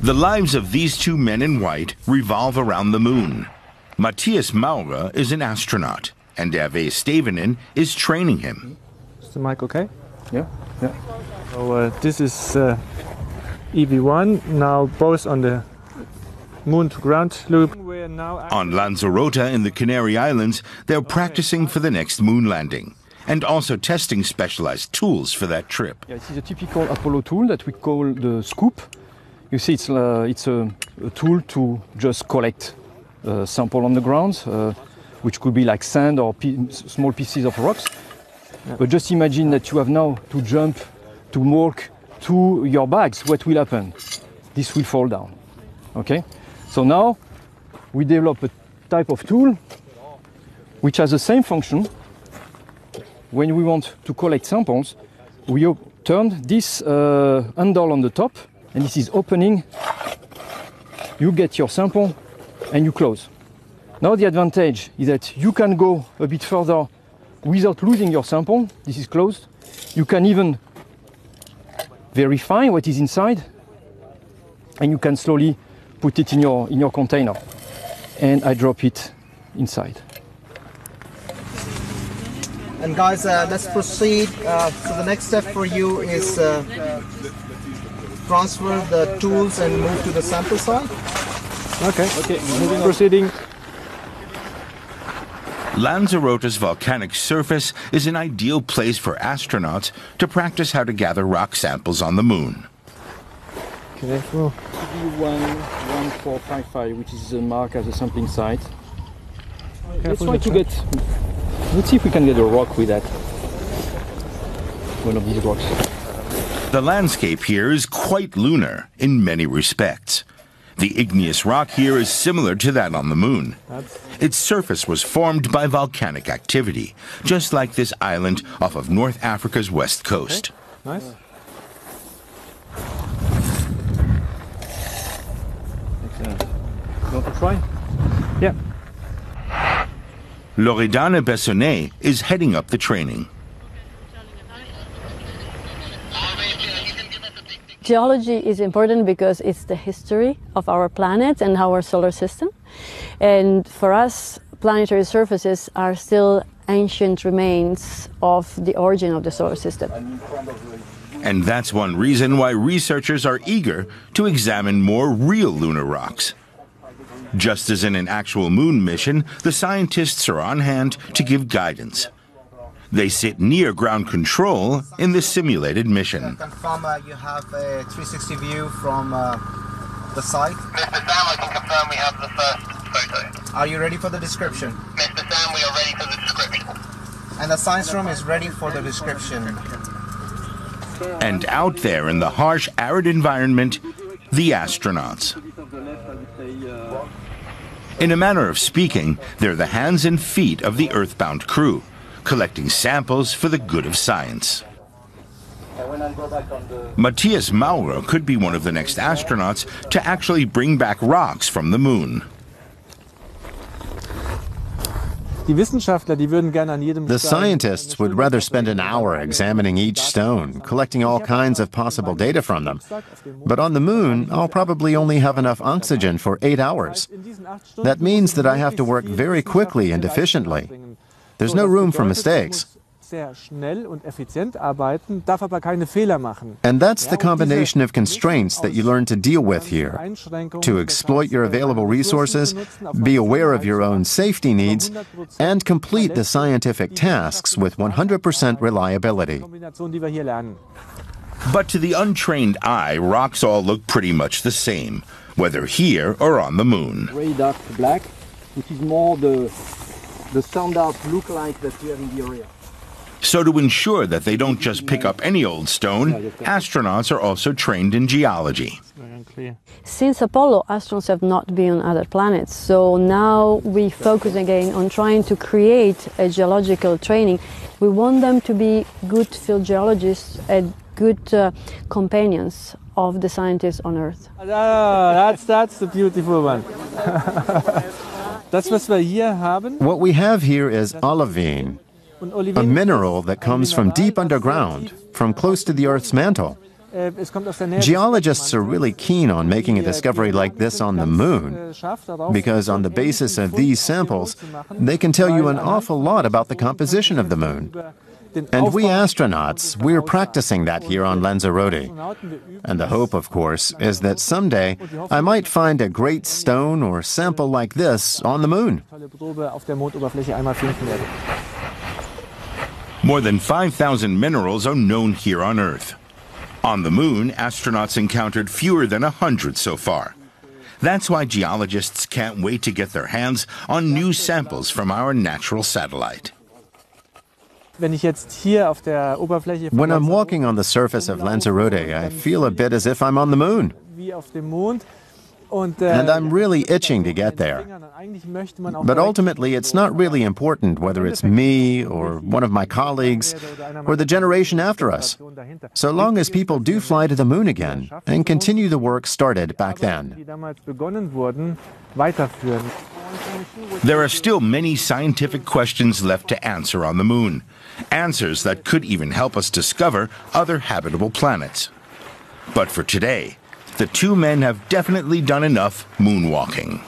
The lives of these two men in white revolve around the moon. Matthias Maurer is an astronaut, and Hervé Stevenin is training him. Is the mic okay? Yeah, yeah. So uh, this is uh, EV1, now both on the moon to ground loop. Now On Lanzarote in the Canary Islands, they're practicing for the next moon landing and also testing specialized tools for that trip. Yeah, this is a typical Apollo tool that we call the scoop. You see, it's, uh, it's a, a tool to just collect a sample on the ground, uh, which could be like sand or small pieces of rocks. But just imagine that you have now to jump to walk to your bags. What will happen? This will fall down. Okay? So now we develop a type of tool which has the same function. When we want to collect samples, we turn this uh, handle on the top, and this is opening. You get your sample, and you close. Now the advantage is that you can go a bit further without losing your sample. This is closed. You can even verify what is inside, and you can slowly put it in your in your container. And I drop it inside. And guys, uh, let's proceed. Uh, so the next step for you is uh, transfer the tools and move to the sample site. Okay. Okay. Proceeding. Lanzarote's volcanic surface is an ideal place for astronauts to practice how to gather rock samples on the moon. Careful. CB11455, which is a mark as a sampling site. Let's try to the get. Let's see if we can get a rock with that. One of these rocks. The landscape here is quite lunar in many respects. The igneous rock here is similar to that on the moon. Its surface was formed by volcanic activity, just like this island off of North Africa's west coast. Nice. Want to try? Yeah. Loredana Bessone is heading up the training. Geology is important because it's the history of our planet and our solar system. And for us, planetary surfaces are still ancient remains of the origin of the solar system. And that's one reason why researchers are eager to examine more real lunar rocks. Just as in an actual moon mission, the scientists are on hand to give guidance. They sit near ground control in the simulated mission. Confirm uh, you have a 360 view from uh, the site. Mr. Sam, I can confirm we have the first photo. Are you ready for the description? Mr. Sam, we are ready for the description. And the science room is ready for the description. And out there in the harsh, arid environment, the astronauts. In a manner of speaking, they're the hands and feet of the Earthbound crew, collecting samples for the good of science. Matthias Maurer could be one of the next astronauts to actually bring back rocks from the moon. Die Wissenschaftler, die würden gerne an jedem The scientists would rather spend an hour examining each stone, collecting all kinds of possible data from them. But on the moon, I'll probably only have enough oxygen for eight hours. In diesen acht Stunden That means that I have to work very quickly and efficiently. Einbringen. There's no room for mistakes. man muss Sehr schnell und effizient arbeiten, darf aber keine Fehler machen. And that's the combination of constraints that you learn to deal with here. To exploit your available resources, zu nutzen, auf be aware of your own safety needs, and complete the scientific tasks with 100% reliability. die Kombination, die wir hier lernen. But to the untrained eye, rocks all look pretty much the same, whether here or on the moon. Gray dark black, which is more the the standard look like that we have in the area. So, to ensure that they don't just pick up any old stone, astronauts are also trained in geology. Since Apollo, astronauts have not been on other planets. So now we focus again on trying to create a geological training. We want them to be good field geologists and good uh, companions of the scientists on Earth. Ah, that's, that's the beautiful one. das, was wir hier haben, What we have here is olivine, a mineral that comes from deep underground, from close to the Earth's mantle. Äh, es kommt aus der Nähe des Geologists are really keen on making a discovery like this on the moon äh, darauf, um because on the basis of these samples, Mond zu machen, they can tell you an awful lot about the composition of the moon. And we astronauts, we're practicing that here on Lanzarote. And the hope, of course, is that someday I might find a great stone or sample like this on the moon. More than 5,000 minerals are known here on Earth. On the moon, astronauts encountered fewer than 100 so far. That's why geologists can't wait to get their hands on new samples from our natural satellite. When I'm walking on the surface of Lanzarote, I feel a bit as if I'm on the moon. wie auf dem Mond und, äh, And I'm really itching to get there. Eigentlich möchte man auch But ultimately, it's not really important whether it's me or one of my colleagues or the generation after us, so long as people do fly to the moon again and continue the work started back then. There are still many scientific questions left to answer on the moon, answers that could even help us discover other habitable planets. But for today, the two men have definitely done enough moonwalking.